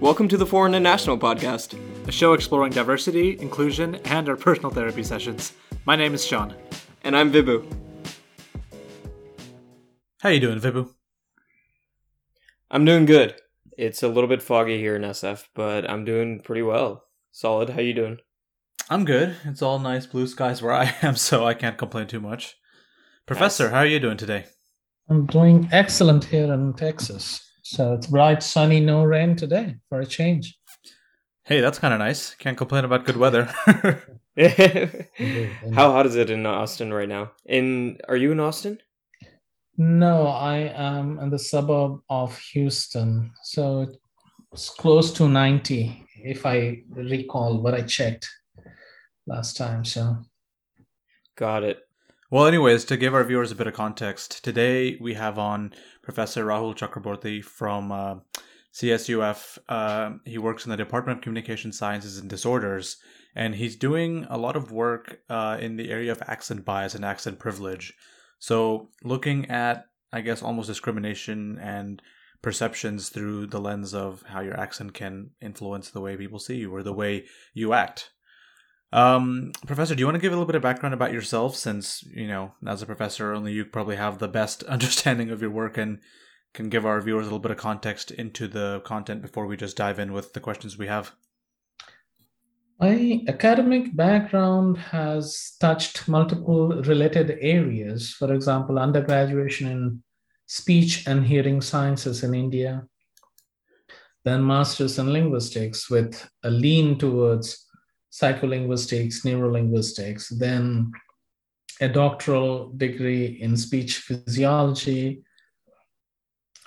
Welcome to the Foreign and National podcast. a show exploring diversity, inclusion, and our personal therapy sessions. My name is Sean. And I'm Vibhu. How you doing, Vibhu? I'm doing good. It's a little bit foggy here in SF, but I'm doing pretty well. Solid. How you doing? I'm good. It's all nice blue skies where I am, so I can't complain too much. Professor, Nice. how are you doing today? I'm doing excellent here in Texas. So it's bright, sunny, no rain today for a change. Hey, that's kind of nice. Can't complain about good weather. How hot is it in Austin right now? In are you in Austin? No, I am in the suburb of Houston. So it's close to 90, if I recall what I checked last time. So Got it. Well, anyways, to give our viewers a bit of context, today we have on Professor Rahul Chakraborty from uh, CSUF. Uh, he works in the Department of Communication Sciences and Disorders, and he's doing a lot of work uh, in the area of accent bias and accent privilege. So, looking at, I guess, almost discrimination and perceptions through the lens of how your accent can influence the way people see you or the way you act. Um, professor, do you want to give a little bit of background about yourself since, you know, as a professor, only you probably have the best understanding of your work and can give our viewers a little bit of context into the content before we just dive in with the questions we have? my academic background has touched multiple related areas. For example, undergraduation in speech and hearing sciences in India, then master's in linguistics with a lean towards psycholinguistics, neurolinguistics, then a doctoral degree in speech physiology.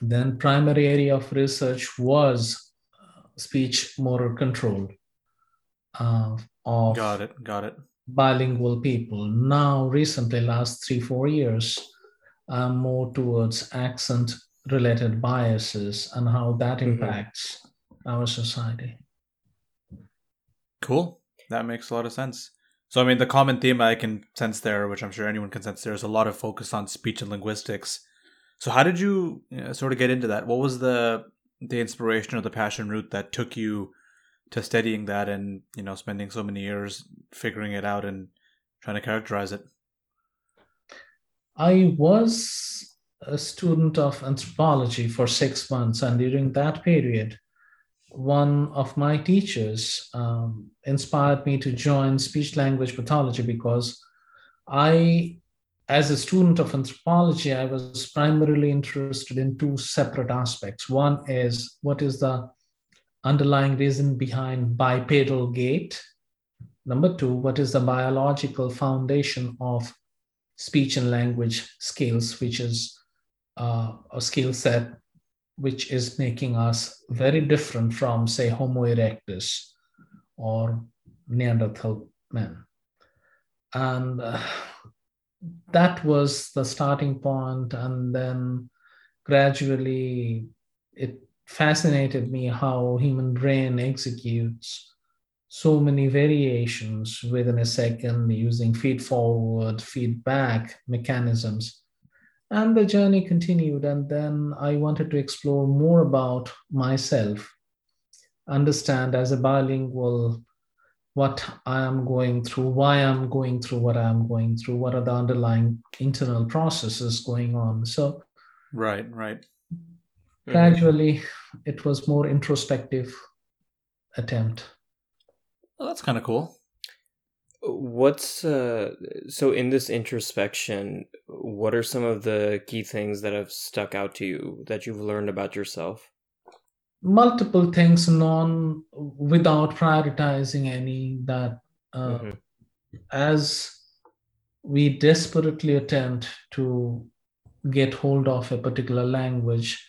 Then primary area of research was uh, speech motor control uh, of Got it. Got it. bilingual people. Now, recently, last three, four years, more towards accent related biases and how that Mhm. impacts our society. Cool. That makes a lot of sense. So, I mean, the common theme I can sense there, which I'm sure anyone can sense there, is a lot of focus on speech and linguistics. So, how did you, you know, sort of get into that? What was the the inspiration or the passion route that took you to studying that and you know spending so many years figuring it out and trying to characterize it? I was a student of anthropology for six months, and during that period, one of my teachers um, inspired me to join speech language pathology because I, as a student of anthropology, I was primarily interested in two separate aspects. One is what is the underlying reason behind bipedal gait? Number two, what is the biological foundation of speech and language skills, which is uh, a skill set which is making us very different from, say, Homo erectus or Neanderthal men. And uh, that was the starting point, And then gradually it fascinated me how human brain executes so many variations within a second using feed forward, feedback mechanisms. And the journey continued. And then I wanted to explore more about myself, understand as a bilingual what I am going through, why I'm going through what I'm going through, what are the underlying internal processes going on. So Right, right. Gradually it was more introspective attempt. Well, that's kind of cool. What's uh so in this introspection, what are some of the key things that have stuck out to you that you've learned about yourself? multiple things non without prioritizing any that uh, Mhm. as we desperately attempt to get hold of a particular language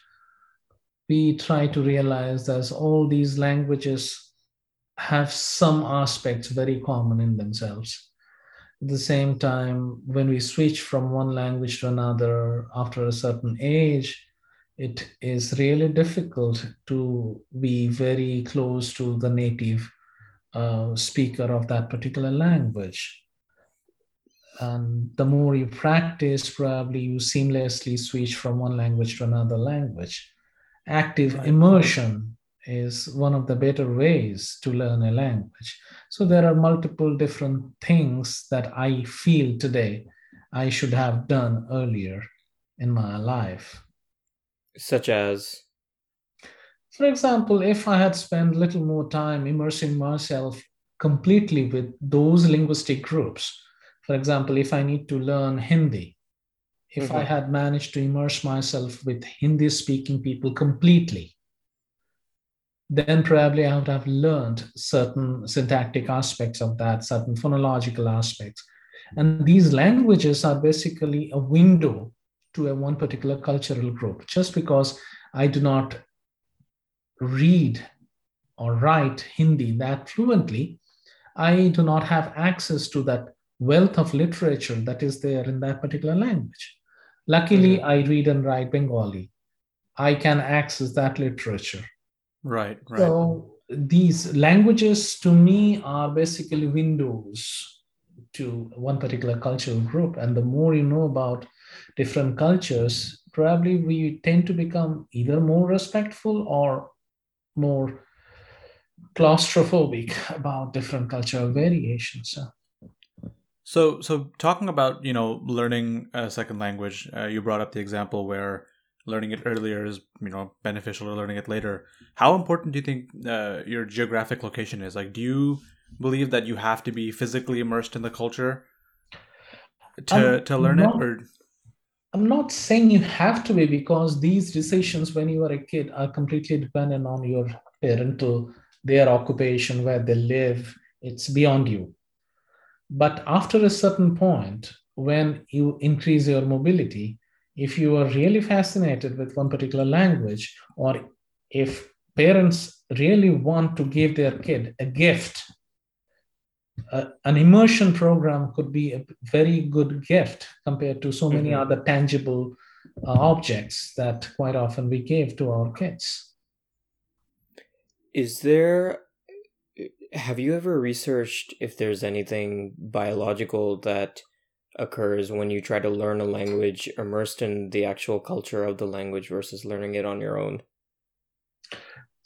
we try to realize that all these languages have some aspects very common in themselves at the same time when we switch from one language to another after a certain age it is really difficult to be very close to the native uh, speaker of that particular language. And the more you practice, probably you seamlessly switch from one language to another language. Active immersion is one of the better ways to learn a language. So there are multiple different things that I feel today I should have done earlier in my life. Such as? For example, if I had spent little more time immersing myself completely with those linguistic groups, for example, if I need to learn Hindi, if mm-hmm. I had managed to immerse myself with Hindi speaking people completely, then probably I would have learned certain syntactic aspects of that, certain phonological aspects. And these languages are basically a window to a one particular cultural group. Just because I do not read or write Hindi that fluently, I do not have access to that wealth of literature that is there in that particular language. Luckily, mm-hmm. I read and write Bengali. I can access that literature. Right, right. So these languages to me are basically windows to one particular cultural group. And the more you know about different cultures, probably we tend to become either more respectful or more claustrophobic about different cultural variations. So, so talking about you know learning a second language, uh, you brought up the example where learning it earlier is you know beneficial to learning it later. How important do you think uh, your geographic location is? Like, do you believe that you have to be physically immersed in the culture to I'm to learn not, it, or I'm not saying you have to be because these decisions when you are a kid are completely dependent on your parental their occupation where they live. It's beyond you. But after a certain point, when you increase your mobility, if you are really fascinated with one particular language, or if parents really want to give their kid a gift, uh, an immersion program could be a very good gift compared to so many mm-hmm. other tangible uh, objects that quite often we give to our kids. Is there have you ever researched if there's anything biological that occurs when you try to learn a language immersed in the actual culture of the language versus learning it on your own?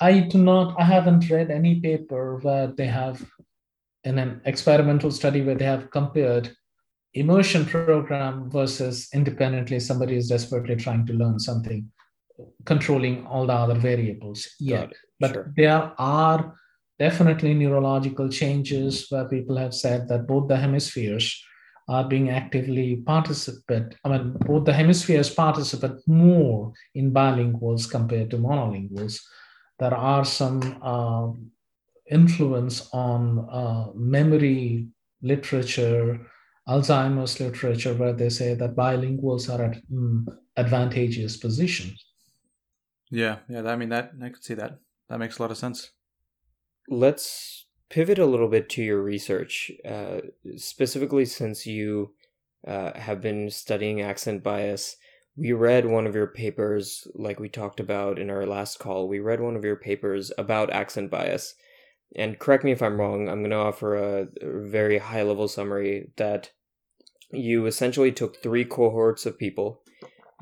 I do not, I haven't read any paper where they have, in an experimental study, where they have compared immersion program versus independently somebody is desperately trying to learn something, controlling all the other variables yet. But sure. there are definitely neurological changes where people have said that both the hemispheres are being actively participate. I mean, both the hemispheres participate more in bilinguals compared to monolinguals. There are some uh, influence on uh, memory literature, Alzheimer's literature, where they say that bilinguals are at mm, advantageous positions. Yeah, yeah. I mean, that I could see that. That makes a lot of sense. Let's pivot a little bit to your research, uh, specifically since you uh, have been studying accent bias. We read one of your papers, like we talked about in our last call. We read one of your papers about accent bias. And correct me if I'm wrong, I'm going to offer a, very high level summary that you essentially took three cohorts of people.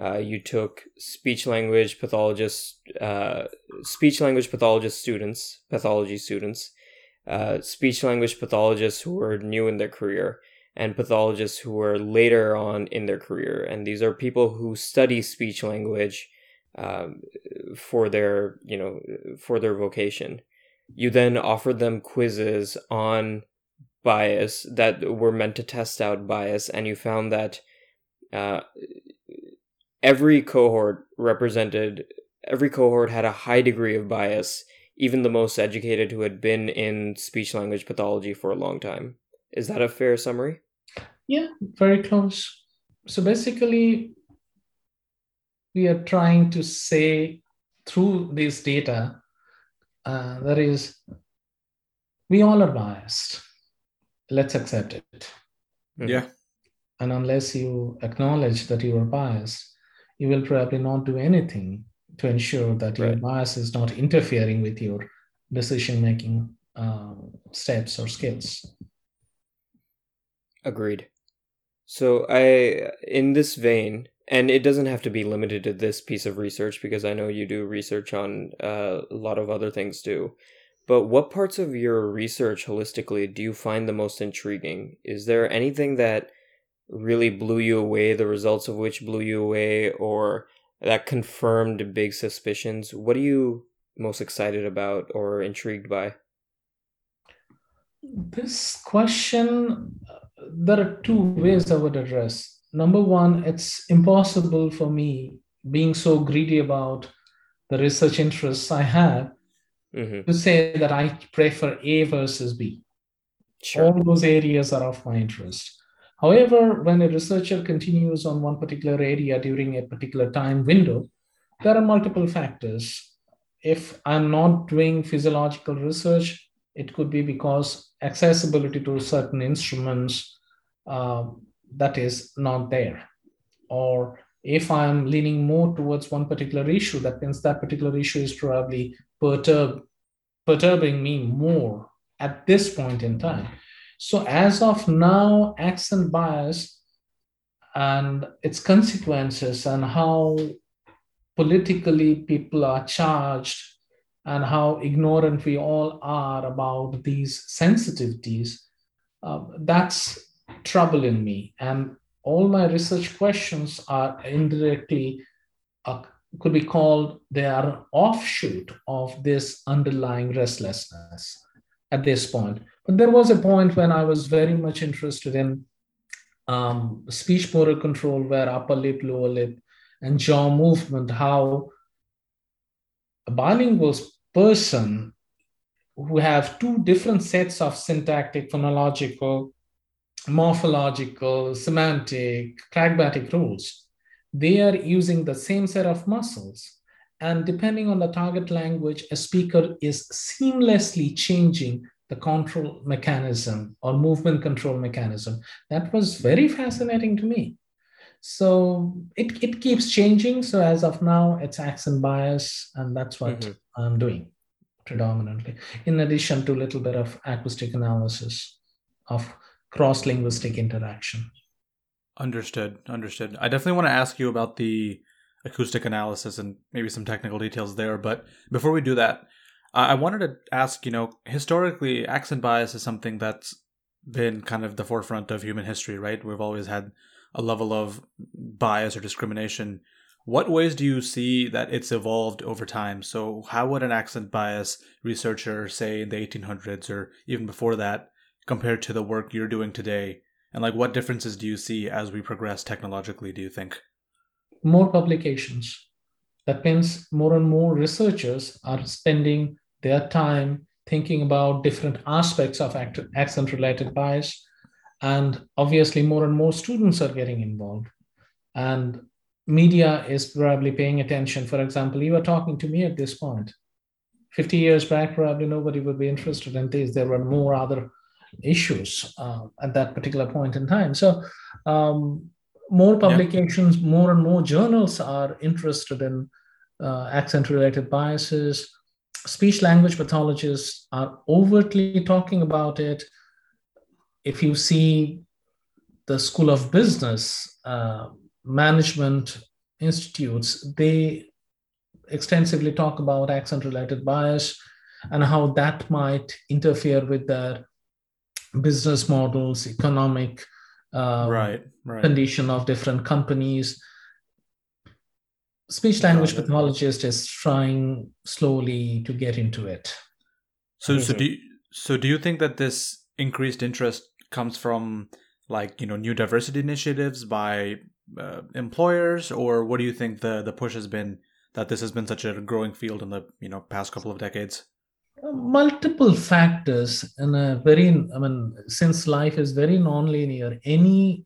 Uh, you took speech language pathologists, uh, speech language pathologist students, pathology students, uh, speech language pathologists who are new in their career and pathologists who are later on in their career. And these are people who study speech language um, for their, you know, for their vocation. You then offered them quizzes on bias that were meant to test out bias, and you found that uh, every cohort represented every cohort had a high degree of bias even the most educated who had been in speech language pathology for a long time. Is that a fair summary? Yeah, very close. So basically, we are trying to say through this data uh, that is, we all are biased. Let's accept it. Mm-hmm. Yeah. And unless you acknowledge that you are biased, you will probably not do anything to ensure that right. your bias is not interfering with your decision making uh, steps or skills. Agreed. So I, in this vein, and it doesn't have to be limited to this piece of research because I know you do research on uh, a lot of other things too. But what parts of your research holistically do you find the most intriguing? Is there anything that really blew you away, the results of which blew you away, or that confirmed big suspicions? What are you most excited about or intrigued by? This question, there are two ways I would address. Number one, it's impossible for me, being so greedy about the research interests I have, mm-hmm. to say that I prefer A versus B. Sure. All those areas are of my interest. However, when a researcher continues on one particular area during a particular time window, there are multiple factors. If I'm not doing physiological research, it could be because accessibility to certain instruments uh, that is not there. Or if I'm leaning more towards one particular issue, that means that particular issue is probably perturb, perturbing me more at this point in time. So, as of now, accent bias and its consequences and how politically people are charged and how ignorant we all are about these sensitivities, uh, that's troubling me. And all my research questions are indirectly uh, could be called they are offshoot of this underlying restlessness at this point. But there was a point when I was very much interested in um, speech motor control, where upper lip, lower lip, and jaw movement, how a bilingual person who have two different sets of syntactic, phonological, morphological, semantic, pragmatic rules, they are using the same set of muscles. And depending on the target language, a speaker is seamlessly changing the control mechanism or movement control mechanism. That was very fascinating to me. So it, it keeps changing. So as of now, it's accent bias, and that's what mm-hmm. I'm doing predominantly, in addition to a little bit of acoustic analysis of cross linguistic interaction. Understood. Understood. I definitely want to ask you about the acoustic analysis and maybe some technical details there. But before we do that, I wanted to ask you know, historically, accent bias is something that's been kind of the forefront of human history, right? We've always had a level of bias or discrimination. What ways do you see that it's evolved over time? So, how would an accent bias researcher, say in the 1800s or even before that, compare to the work you're doing today? And like, what differences do you see as we progress technologically? Do you think more publications? That means more and more researchers are spending their time thinking about different aspects of accent-related bias. And obviously more and more students are getting involved. And media is probably paying attention. For example you are talking to me at this point. point 50 years back probably nobody would be interested in this. There were more other issues uh, at that particular point in time. So um, more publications yeah. more and more journals are interested in uh, accent related biases speech language pathologists are overtly talking about it if you see the School of Business uh, management institutes, they extensively talk about accent related bias and how that might interfere with their business models, economic uh, right, right. condition of different companies. Speech language pathologist is trying slowly to get into it. So, so do you, so do you think that this increased interest comes from like you know new diversity initiatives by uh, employers or what do you think the the push has been that this has been such a growing field in the you know past couple of decades multiple factors and a very i mean since life is very nonlinear any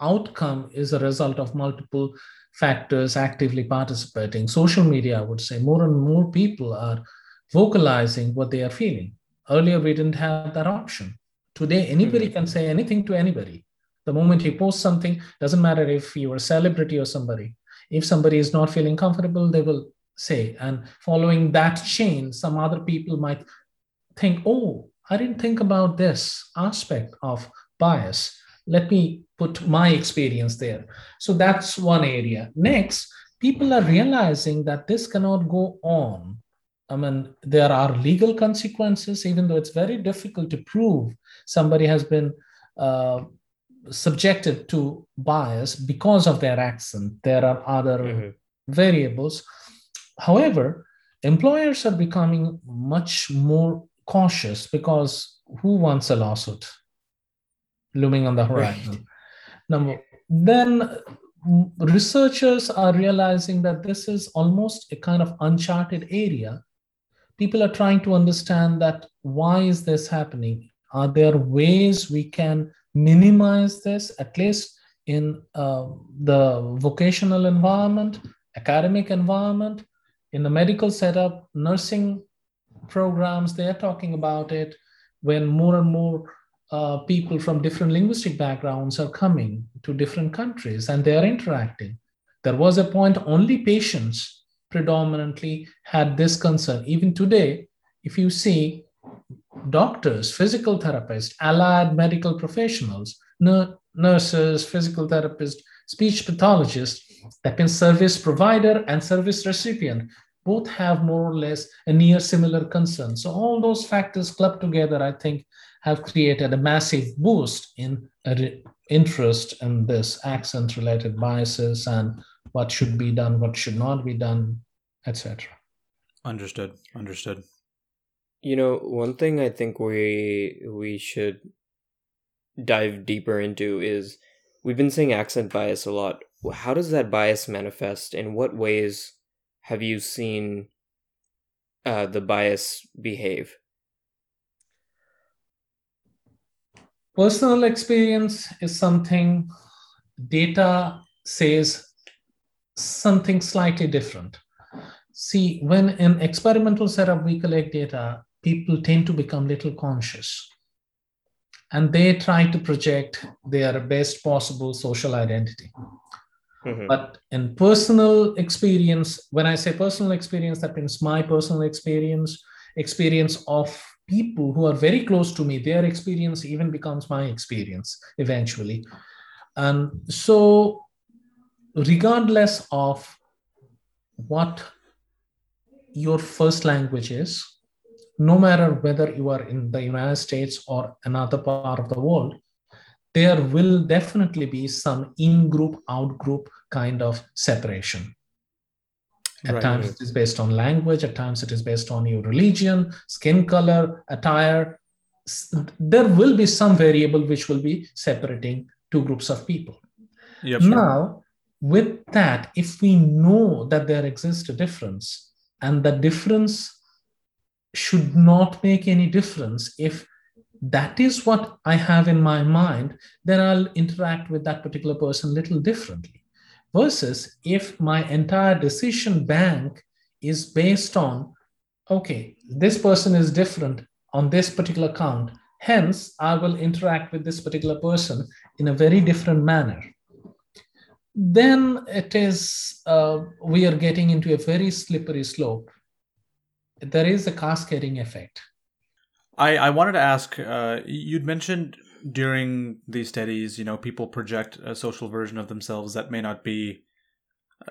outcome is a result of multiple factors actively participating social media i would say more and more people are vocalizing what they are feeling earlier we didn't have that option Today, anybody mm-hmm. can say anything to anybody. The moment you post something, doesn't matter if you're a celebrity or somebody. If somebody is not feeling comfortable, they will say. And following that chain, some other people might think, oh, I didn't think about this aspect of bias. let me put my experience there. So that's one area. Next, people are realizing that this cannot go on. I mean, there are legal consequences, even though it's very difficult to prove somebody has been uh, subjected to bias because of their accent. There are other mm-hmm. variables. However, employers are becoming much more cautious because who wants a lawsuit looming on the horizon? Right. Number then researchers are realizing that this is almost a kind of uncharted area. People are trying to understand that why is this happening? Are there ways we can minimize this, at least in uh, the vocational environment, academic environment, in the medical setup, nursing programs, they're talking about it when more and more uh, people from different linguistic backgrounds are coming to different countries and they are interacting. There was a point only patients predominantly had this concern. Even today, if you see doctors, physical therapists, allied medical professionals, nurses, physical therapists, speech pathologists, that means service provider and service recipient, both have more or less a near similar concern. So all those factors clubbed together, I think, have created a massive boost in interest in this accent related biases and what should be done, what should not be done, etc. Understood. Understood. You know, one thing I think we we should dive deeper into is we've been saying accent bias a lot. How does that bias manifest? In what ways have you seen uh, the bias behave? Personal experience is something data says something slightly different. See, when in experimental setup we collect data, people tend to become little conscious and they try to project their best possible social identity. Mm-hmm. But in personal experience, when I say personal experience, that means my personal experience, experience of people who are very close to me, their experience even becomes my experience eventually. And so, regardless of what your first language is, no matter whether you are in the United States or another part of the world, there will definitely be some in group, out group kind of separation. At right. times it is based on language, at times it is based on your religion, skin color, attire. There will be some variable which will be separating two groups of people. Yep. Now, with that, if we know that there exists a difference and the difference should not make any difference if that is what I have in my mind, then I'll interact with that particular person a little differently. Versus if my entire decision bank is based on, okay, this person is different on this particular count, hence I will interact with this particular person in a very different manner. Then it is, uh, we are getting into a very slippery slope. There is a cascading effect. I, I wanted to ask, uh, you'd mentioned during these studies, you know, people project a social version of themselves that may not be,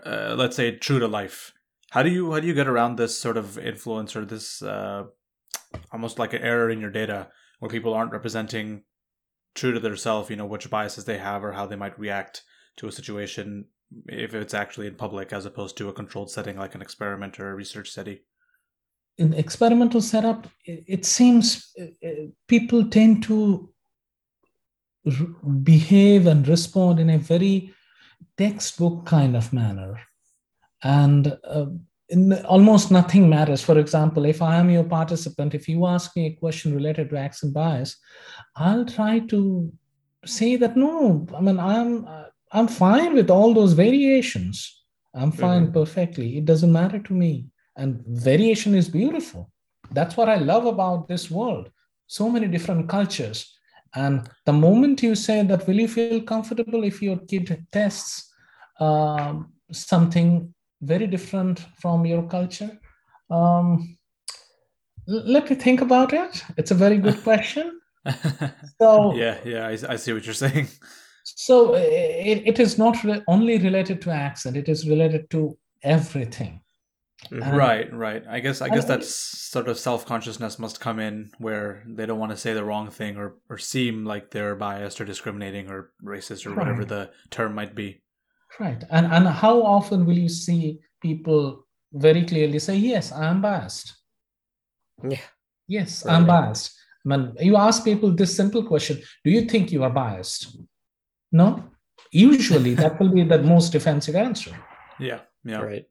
uh, let's say, true to life. How do you how do you get around this sort of influence or this uh, almost like an error in your data where people aren't representing true to themselves, you know, which biases they have or how they might react to a situation if it's actually in public as opposed to a controlled setting like an experiment or a research study? In experimental setup, it seems uh, uh, people tend to behave and respond in a very textbook kind of manner. And uh, almost nothing matters. For example, if I am your participant, if you ask me a question related to accent bias, I'll try to say that no, I mean, I'm, I'm fine with all those variations. I'm fine mm-hmm. perfectly. It doesn't matter to me. And variation is beautiful. That's what I love about this world. So many different cultures and the moment you say that, will you feel comfortable if your kid tests um, something very different from your culture? Um, let me think about it. It's a very good question. so yeah, yeah, I, I see what you're saying. So it, it is not re- only related to accent; it is related to everything. Right, right. I guess I guess And- that sort of self consciousness must come in where they don't want to say the wrong thing or or seem like they're biased or discriminating or racist or whatever the term might be. Right. And and how often will you see people very clearly say, "Yes, I am biased. Yeah. Yes, I'm biased." I mean, you ask people this simple question: Do you think you are biased? No. Usually, that will be the most defensive answer. Yeah, yeah. Right.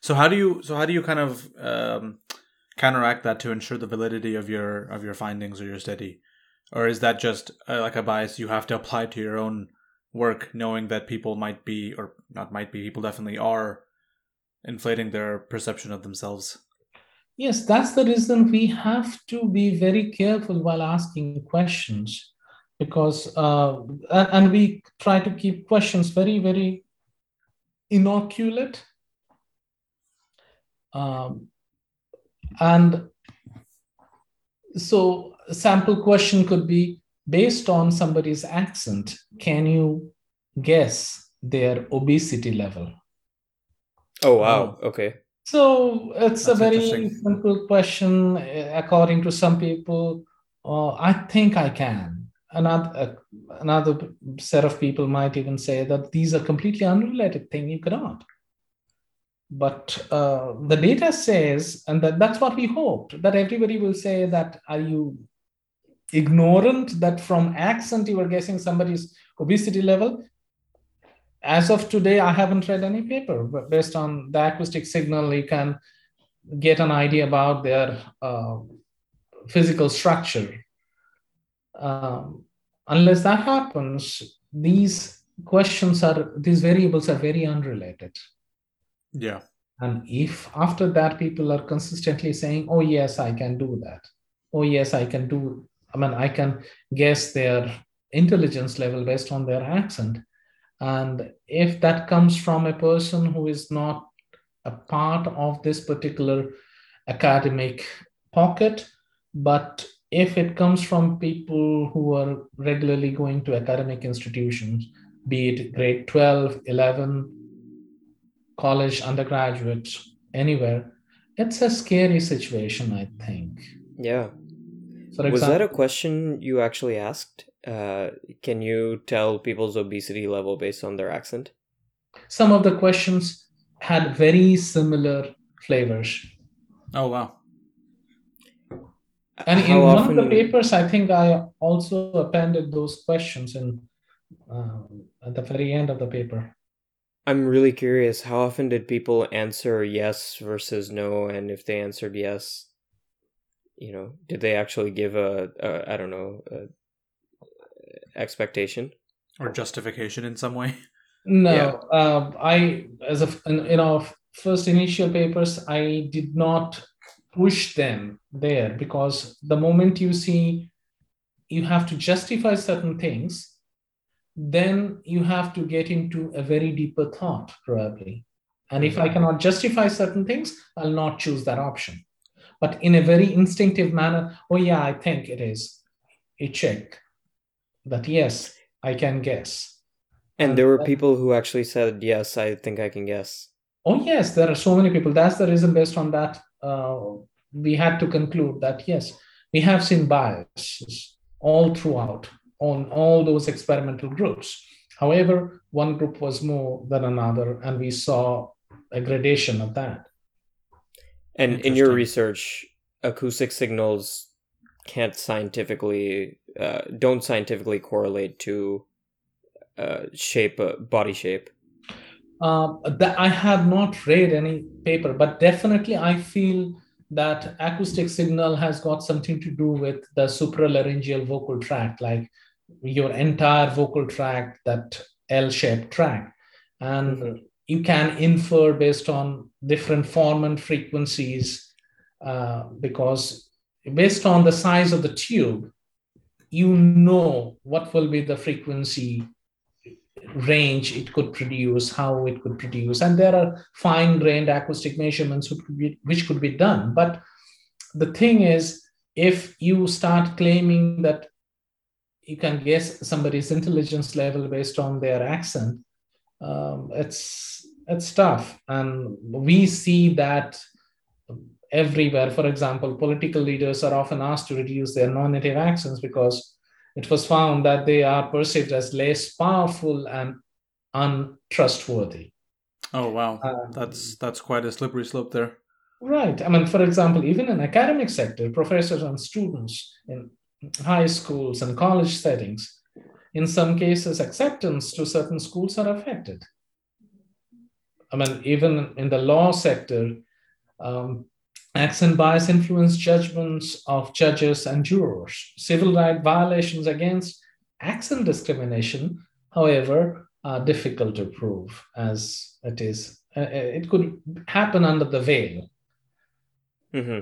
So how do you so how do you kind of um, counteract that to ensure the validity of your of your findings or your study, or is that just uh, like a bias you have to apply to your own work, knowing that people might be or not might be people definitely are inflating their perception of themselves. Yes, that's the reason we have to be very careful while asking questions because, uh, and, and we try to keep questions very, very inoculate. Um, and so, a sample question could be based on somebody's accent, can you guess their obesity level? Oh wow. Okay. So it's That's a very simple question. Uh, According to some people, uh, I think I can. Another uh, another set of people might even say that these are completely unrelated thing. You cannot. But uh, the data says, and that, that's what we hoped, that everybody will say that are you ignorant that from accent you are guessing somebody's obesity level? as of today, I haven't read any paper, but based on the acoustic signal, you can get an idea about their uh, physical structure. Um, unless that happens, these questions are, these variables are very unrelated. Yeah. And if after that people are consistently saying, oh, yes, I can do that. Oh, yes, I can do, I mean, I can guess their intelligence level based on their accent. And if that comes from a person who is not a part of this particular academic pocket, but if it comes from people who are regularly going to academic institutions, be it grade 12, 11, college, undergraduate, anywhere, it's a scary situation, I think. Yeah. For Was that a question you actually asked? Uh, can you tell people's obesity level based on their accent? some of the questions had very similar flavors. Oh wow. And in How one often? of the papers, I think I also appended those questions in um, at the very end of the paper. I'm really curious. How often did people answer yes versus no? And if they answered yes, you know, did they actually give a, a I don't know, a expectation? Or justification in some way. No, Yeah. uh, I as a in, in our first initial papers, I did not push them there because the moment you see you have to justify certain things, then you have to get into a very deeper thought probably. And if I cannot justify certain things, I'll not choose that option. But in a very instinctive manner, oh yeah, I think it is. You check that yes, I can guess. And there were Uh, people who actually said yes. I think I can guess. Oh, yes, there are so many people. That's the reason, based on that, uh, we had to conclude that yes, we have seen biases all throughout on all those experimental groups. However, one group was more than another, and we saw a gradation of that. And in your research, acoustic signals can't scientifically uh, don't scientifically correlate to uh, shape, uh, body shape. Um, that I have not read any paper, but definitely I feel that acoustic signal has got something to do with the supralaryngeal vocal tract, like your entire vocal tract, that L-shaped tract, and Mhm. you can infer based on different formant frequencies, uh, because based on the size of the tube, you know what will be the frequency range it could produce, how it could produce, and there are fine-grained acoustic measurements which could be, which could be done. But the thing is, if you start claiming that you can guess somebody's intelligence level based on their accent, um, it's it's tough, and we see that everywhere. For example, political leaders are often asked to reduce their non-native accents because it was found that they are perceived as less powerful and untrustworthy. Oh wow, um, that's that's quite a slippery slope there. Right. I mean, for example, even in academic sector, professors and students in high schools and college settings, in some cases, acceptance to certain schools are affected. I mean, even in the law sector, um, accent bias influence judgments of judges and jurors. Civil right violations against accent discrimination, however, are difficult to prove as it is. Uh, uh, it could happen under the veil. Mm-hmm.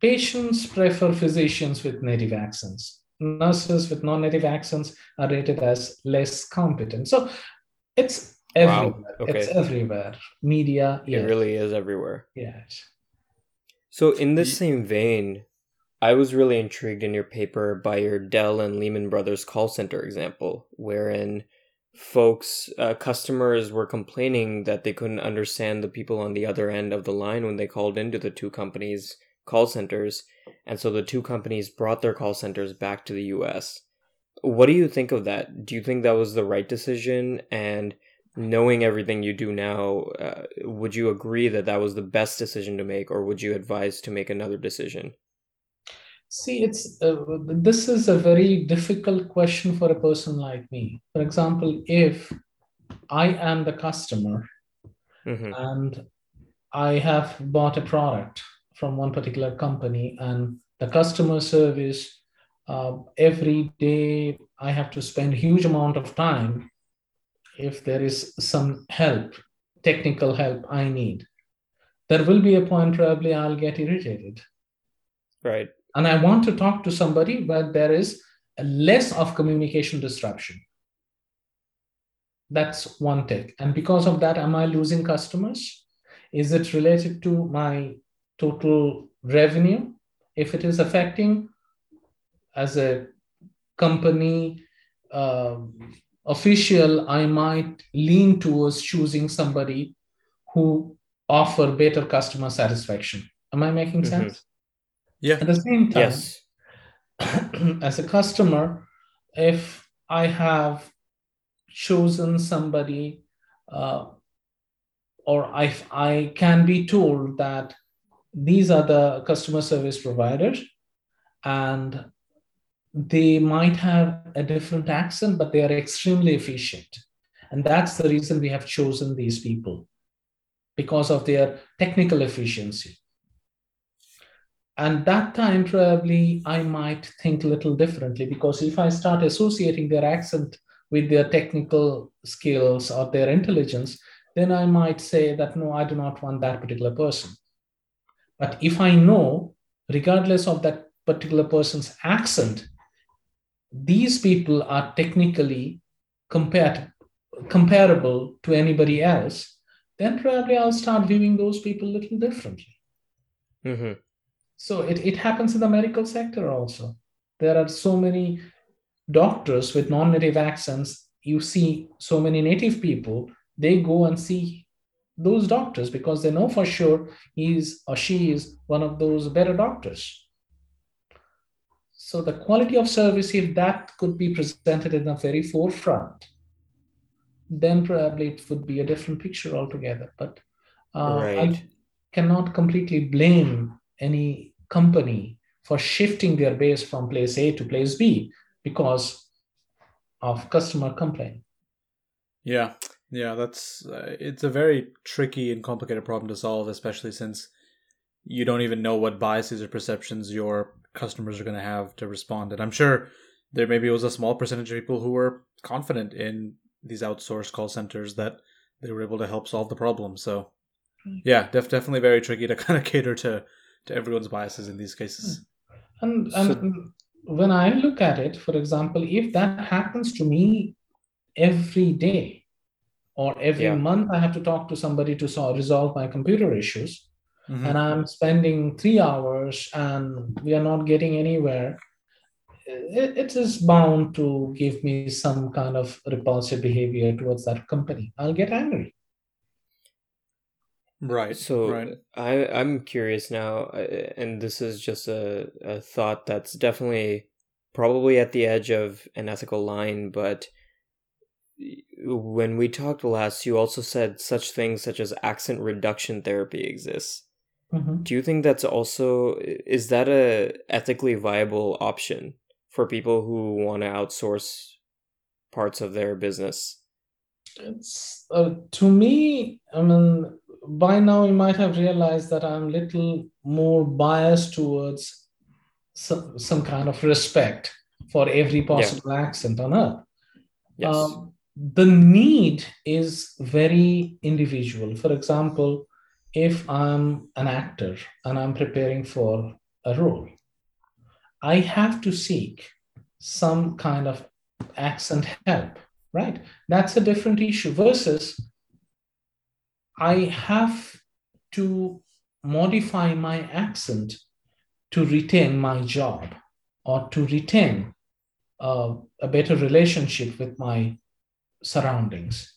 Patients prefer physicians with native accents. Nurses with non native accents are rated as less competent. So it's everywhere. Wow. Okay. It's everywhere. Media. It really is everywhere. Yes. So, in the same vein, I was really intrigued in your paper by your Dell and Lehman Brothers call center example, wherein folks, uh, customers were complaining that they couldn't understand the people on the other end of the line when they called into the two companies' call centers. And so the two companies brought their call centers back to the US. What do you think of that? Do you think that was the right decision? And knowing everything you do now, uh, would you agree that that was the best decision to make, or would you advise to make another decision? See, it's uh, this is a very difficult question for a person like me. For example, if I am the customer mm-hmm. and I have bought a product from one particular company, and the customer service uh, every day I have to spend huge amount of time. If there is some help, technical help I need, there will be a point probably I'll get irritated. Right and I want to talk to somebody where there is less of communication disruption. That's one take. And because of that, am I losing customers? Is it related to my total revenue? If it is affecting as a company uh, official, I might lean towards choosing somebody who offer better customer satisfaction. Am I making mm-hmm. sense? Yeah. At the same time, yes. as a customer, if I have chosen somebody uh, or if I can be told that these are the customer service providers and they might have a different accent, but they are extremely efficient. And that's the reason we have chosen these people because of their technical efficiency and that time probably i might think a little differently because if i start associating their accent with their technical skills or their intelligence then i might say that no i do not want that particular person but if i know regardless of that particular person's accent these people are technically compared, comparable to anybody else then probably i'll start viewing those people a little differently mm-hmm. So it, it happens in the medical sector also. There are so many doctors with non native accents. You see so many native people, they go and see those doctors because they know for sure he's or she is one of those better doctors. So the quality of service, if that could be presented in the very forefront, then probably it would be a different picture altogether. But uh, right. I cannot completely blame any company for shifting their base from place A to place B because of customer complaint. Yeah, yeah, that's uh, it's a very tricky and complicated problem to solve, especially since you don't even know what biases or perceptions your customers are going to have to respond. And I'm sure there maybe was a small percentage of people who were confident in these outsourced call centers that they were able to help solve the problem. So, yeah, def- definitely very tricky to kind of cater to to everyone's biases in these cases. And, and so, when I look at it, for example, if that happens to me every day or every yeah. month, I have to talk to somebody to solve, resolve my computer issues. mm-hmm. and I'm spending three hours and we are not getting anywhere, it, it is bound to give me some kind of repulsive behavior towards that company. I'll get angry. Right. So right. I I'm curious now, uh, and this is just a, a thought that's definitely probably at the edge of an ethical line, but when we talked last, you also said such things such as accent reduction therapy exists. Mm-hmm. Do you think that's also is that a ethically viable option for people who want to outsource parts of their business? It's uh, to me. I mean, by now you might have realized that I'm little more biased towards some, some kind of respect for every possible yeah. accent on earth. Yes. Um, the need is very individual. For example, if I'm an actor and I'm preparing for a role, I have to seek some kind of accent help, right? That's a different issue versus I have to modify my accent to retain my job or to retain uh, a better relationship with my surroundings.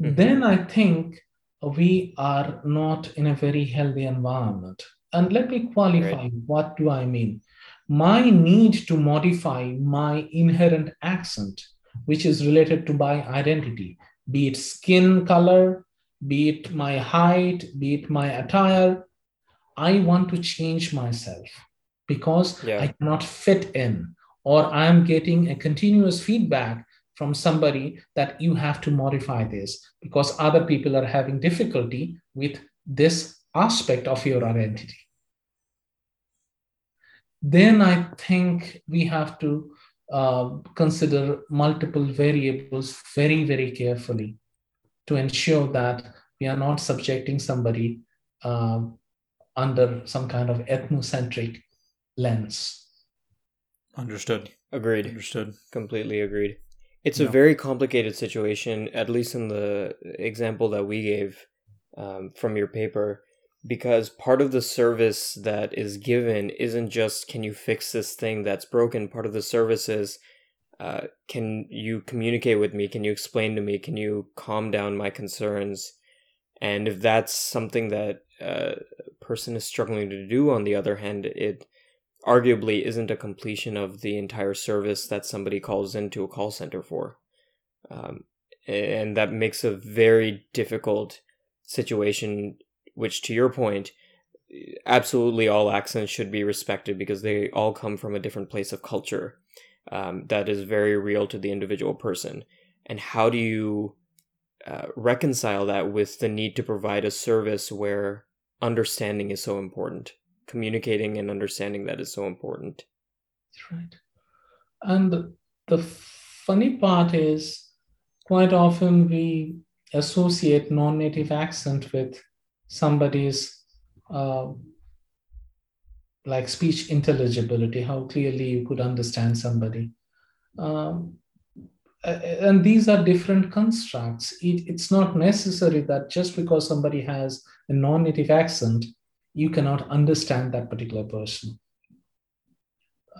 Mm-hmm. Then I think we are not in a very healthy environment. And let me qualify right. what do I mean? My need to modify my inherent accent, which is related to my identity, be it skin color, be it my height, be it my attire. I want to change myself because yeah. I cannot fit in, or I'm getting a continuous feedback from somebody that you have to modify this because other people are having difficulty with this aspect of your identity. Then I think we have to uh, consider multiple variables very, very carefully to ensure that we are not subjecting somebody uh, under some kind of ethnocentric lens. Understood. Agreed. Understood. Completely agreed. It's a very complicated situation, at least in the example that we gave um, from your paper, because part of the service that is given isn't just can you fix this thing that's broken. Part of the service is uh, can you communicate with me? Can you explain to me? Can you calm down my concerns? And if that's something that uh, a person is struggling to do, on the other hand, it arguably isn't a completion of the entire service that somebody calls into a call center for. Um, and that makes a very difficult situation, which, to your point, absolutely all accents should be respected because they all come from a different place of culture um, that is very real to the individual person. And how do you uh, reconcile that with the need to provide a service where understanding is so important? Communicating and understanding that is so important. Right. And the funny part is, quite often we associate non native accent with somebody's uh, like speech intelligibility, how clearly you could understand somebody. Um, and these are different constructs. It, it's not necessary that just because somebody has a non native accent, you cannot understand that particular person.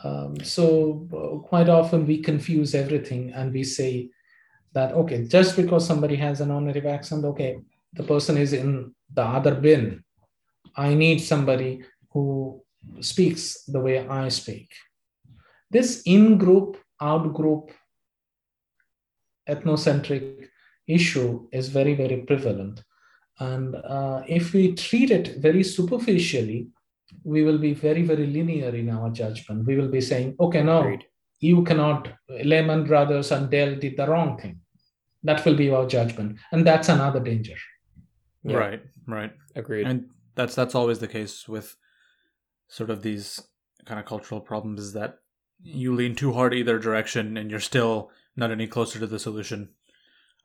Um, so, uh, quite often we confuse everything and we say that, okay, just because somebody has a non native accent, okay, the person is in the other bin. I need somebody who speaks the way I speak. This in group, out group, ethnocentric issue is very, very prevalent. And uh, if we treat it very superficially, we will be very, very linear in our judgment. We will be saying, okay, no, Agreed. you cannot, Lehman Brothers and Dell did the wrong thing. That will be our judgment. And that's another danger. Yeah. Right, right. Agreed. And that's that's always the case with sort of these kind of cultural problems is that you lean too hard either direction and you're still not any closer to the solution.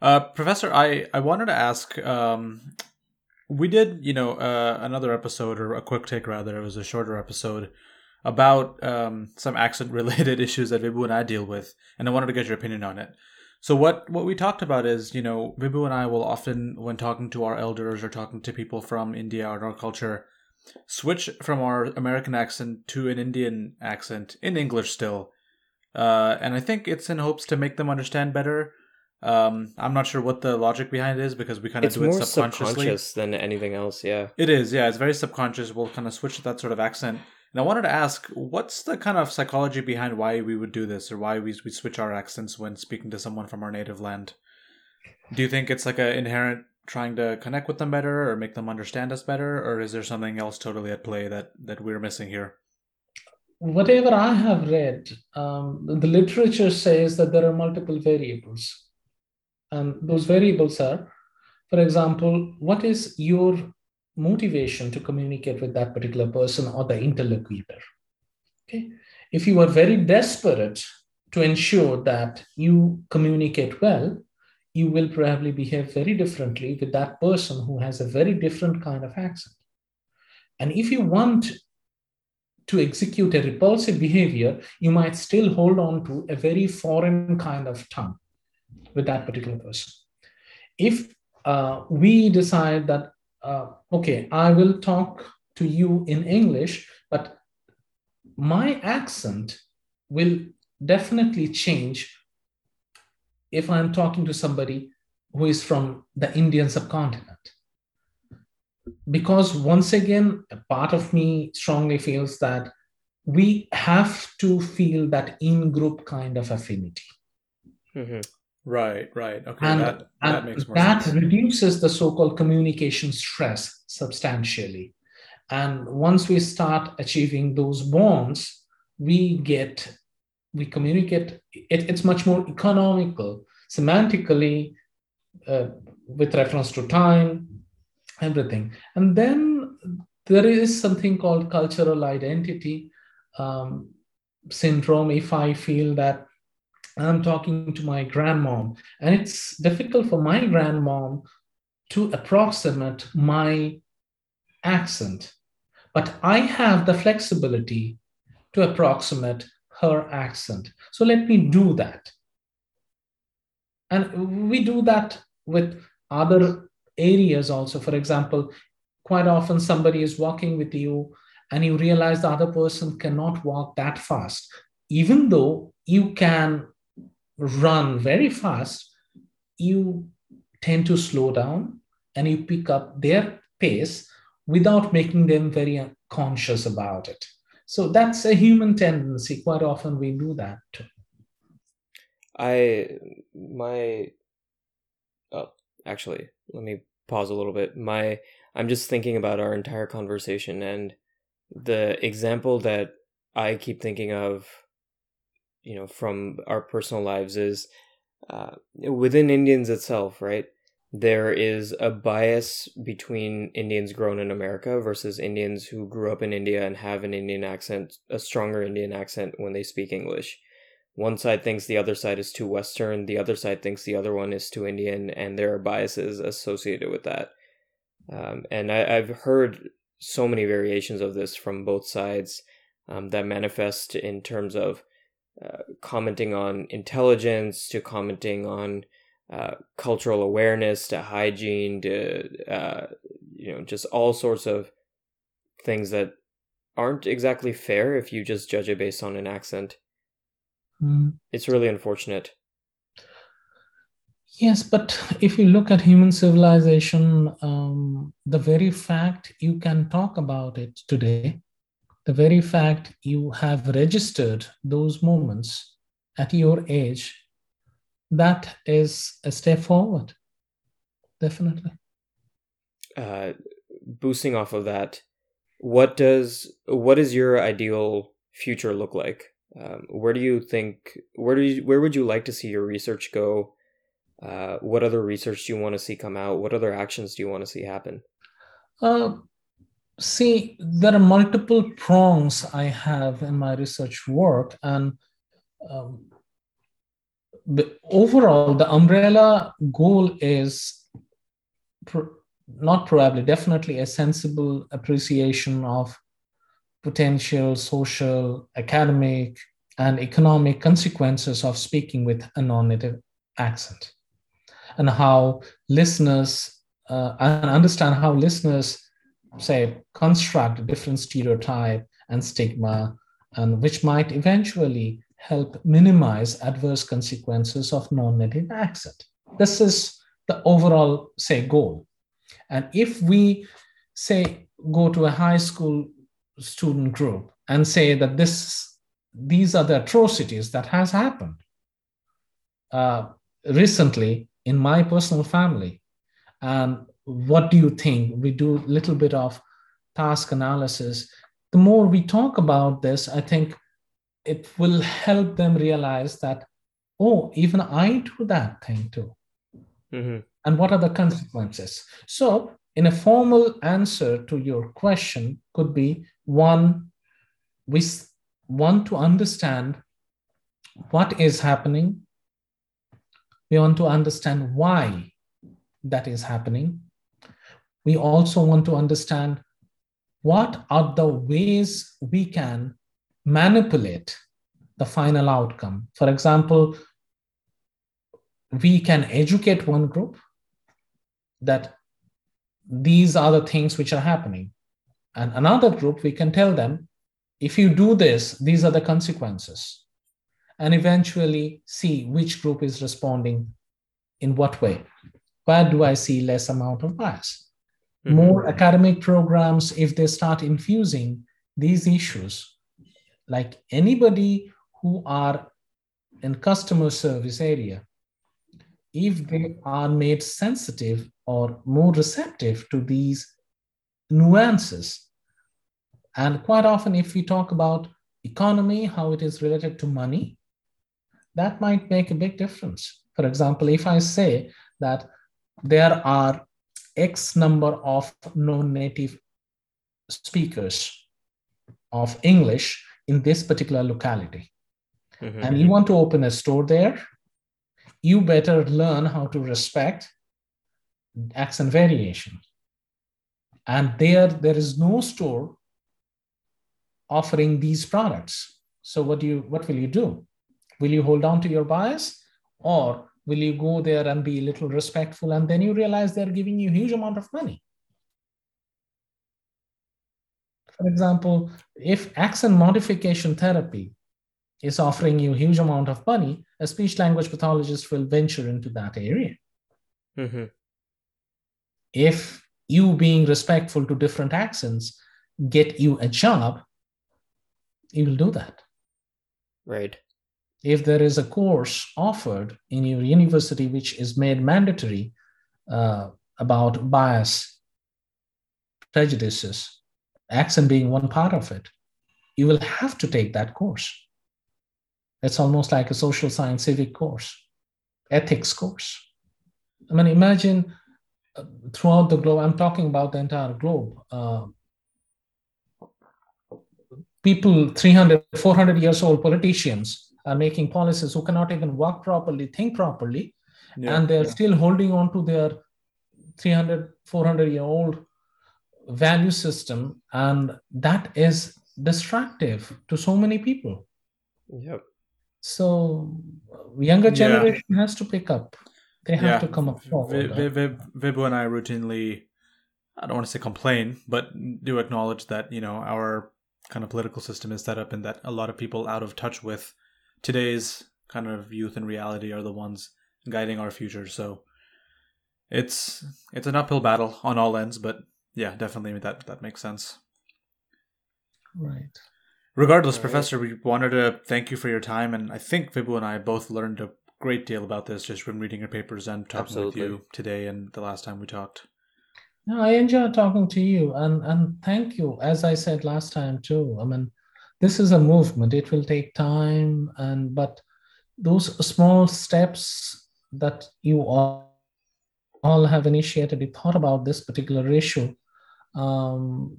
Uh, Professor, I, I wanted to ask. Um, we did, you know, uh, another episode or a quick take rather. It was a shorter episode about um, some accent-related issues that Vibhu and I deal with, and I wanted to get your opinion on it. So what what we talked about is, you know, Vibhu and I will often, when talking to our elders or talking to people from India or our culture, switch from our American accent to an Indian accent in English still. Uh, and I think it's in hopes to make them understand better. Um, I'm not sure what the logic behind it is because we kind of It's do it more subconsciously. subconscious than anything else. Yeah. It is, yeah. It's very subconscious. We'll kind of switch to that sort of accent. And I wanted to ask, what's the kind of psychology behind why we would do this, or why we we switch our accents when speaking to someone from our native land? Do you think it's like a inherent trying to connect with them better, or make them understand us better, or is there something else totally at play that that we're missing here? Whatever I have read, um, the literature says that there are multiple variables. And those variables are, for example, what is your motivation to communicate with that particular person or the interlocutor? Okay. If you are very desperate to ensure that you communicate well, you will probably behave very differently with that person who has a very different kind of accent. And if you want to execute a repulsive behavior, you might still hold on to a very foreign kind of tongue with that particular person. If uh, we decide that, uh, okay, I will talk to you in English, but my accent will definitely change if I'm talking to somebody who is from the Indian subcontinent. Because once again, a part of me strongly feels that we have to feel that in group kind of affinity. Mm-hmm. Right, right. Okay, and that, and that makes more that reduces the so-called communication stress substantially. And once we start achieving those bonds we get we communicate it, it's much more economical semantically uh, with reference to time everything. And then there is something called cultural identity um, syndrome if i feel that I'm talking to my grandmom, and it's difficult for my grandmom to approximate my accent. But I have the flexibility to approximate her accent. So let me do that. And we do that with other areas also. For example, quite often somebody is walking with you and you realize the other person cannot walk that fast, even though you can run very fast, you tend to slow down and you pick up their pace without making them very conscious about it. So that's a human tendency. Quite often we do that too. I my oh actually let me pause a little bit. My I'm just thinking about our entire conversation and the example that I keep thinking of you know from our personal lives is uh, within Indians itself, right? There is a bias between Indians grown in America versus Indians who grew up in India and have an Indian accent, a stronger Indian accent when they speak English. One side thinks the other side is too Western, the other side thinks the other one is too Indian, and there are biases associated with that. Um, and I, I've heard so many variations of this from both sides um, that manifest in terms of uh, commenting on intelligence to commenting on uh, cultural awareness to hygiene to uh, you know just all sorts of things that aren't exactly fair if you just judge it based on an accent. Mm. It's really unfortunate. Yes, but if you look at human civilization, um, the very fact you can talk about it today, the very fact you have registered those moments at your age, that is a step forward. Definitely. Uh, boosting off of that, what does what is your ideal future look like? Um, where do you think where do you, where would you like to see your research go? Uh, what other research do you want to see come out? What other actions do you want to see happen? Uh, see, there are multiple prongs I have in my research work, and um, overall, the umbrella goal is not probably, definitely a sensible appreciation of potential social, academic, and economic consequences of speaking with a non native accent. And how listeners uh, and understand how listeners say, construct a different stereotype and stigma, and which might eventually help minimize adverse consequences of non-native accent. This is the overall, say, goal. And if we say go to a high school student group and say that this these are the atrocities that has happened uh, recently in my personal family and what do you think? We do a little bit of task analysis. The more we talk about this i think it will help them realize that oh even i do that thing too. Mm-hmm. and what are the consequences? So in a formal answer to your question could be one we want to understand what is happening. We want to understand why that is happening we also want to understand what are the ways we can manipulate the final outcome for example we can educate one group that these are the things which are happening. And another group, we can tell them, if you do this, these are the consequences. And eventually see which group is responding in what way. Where do I see less amount of bias? Mm-hmm. More academic programs, if they start infusing these issues, like anybody who are in customer service area, if they are made sensitive or more receptive to these nuances. And quite often, if we talk about economy, how it is related to money, that might make a big difference. For example, if I say that there are X number of non native speakers of English in this particular locality, mm-hmm. and you want to open a store there, you better learn how to respect accent variation. And there, there is no store offering these products. So what do you what will you do? Will you hold on to your bias or will you go there and be a little respectful and then you realize they're giving you a huge amount of money? For example, if accent modification therapy is offering you a huge amount of money, a speech language pathologist will venture into that area. Mm-hmm. If you being respectful to different accents get you a job, you will do that. Right. If there is a course offered in your university which is made mandatory uh, about bias, prejudices, accent being one part of it, you will have to take that course it's almost like a social science civic course, ethics course. I mean, imagine uh, throughout the globe, I'm talking about the entire globe. Uh, people 300, 400 years old politicians are making policies who cannot even walk properly, think properly, yeah, and they're yeah. still holding on to their 300, 400 year old value system. And that is destructive to so many people. Yep. So younger generation yeah. has to pick up. They have to come up forward. Vibhu and I routinely, I don't want to say complain, but do acknowledge that you know our kind of political system is set up in that a lot of people out of touch with today's kind of youth and reality are the ones guiding our future. So it's it's an uphill battle on all ends, but yeah, definitely that that makes sense. Right. Regardless, Professor, we wanted to thank you for your time, and I think Vibhu and I both learned a great deal about this just from reading your papers and talking Absolutely. with you today and the last time we talked. No, I enjoyed talking to you, and and thank you. As I said last time too, I mean, this is a movement. It will take time, and but those small steps that you all all have initiated, you thought about this particular issue. Um,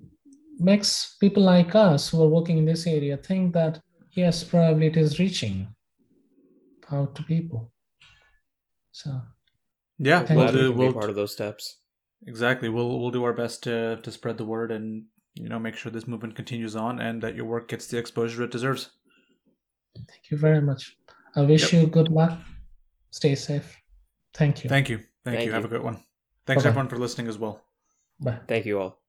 makes people like us who are working in this area think that yes, probably it is reaching out to people. So yeah, we'll do we'll part of those steps. Exactly. We'll we'll do our best to to spread the word and you know make sure this movement continues on and that your work gets the exposure it deserves. Thank you very much. I wish yep. you good luck. Stay safe. Thank you. Thank you. Thank, Thank you. you. Have a good one. Thanks Bye-bye. everyone for listening as well. Bye. Thank you all.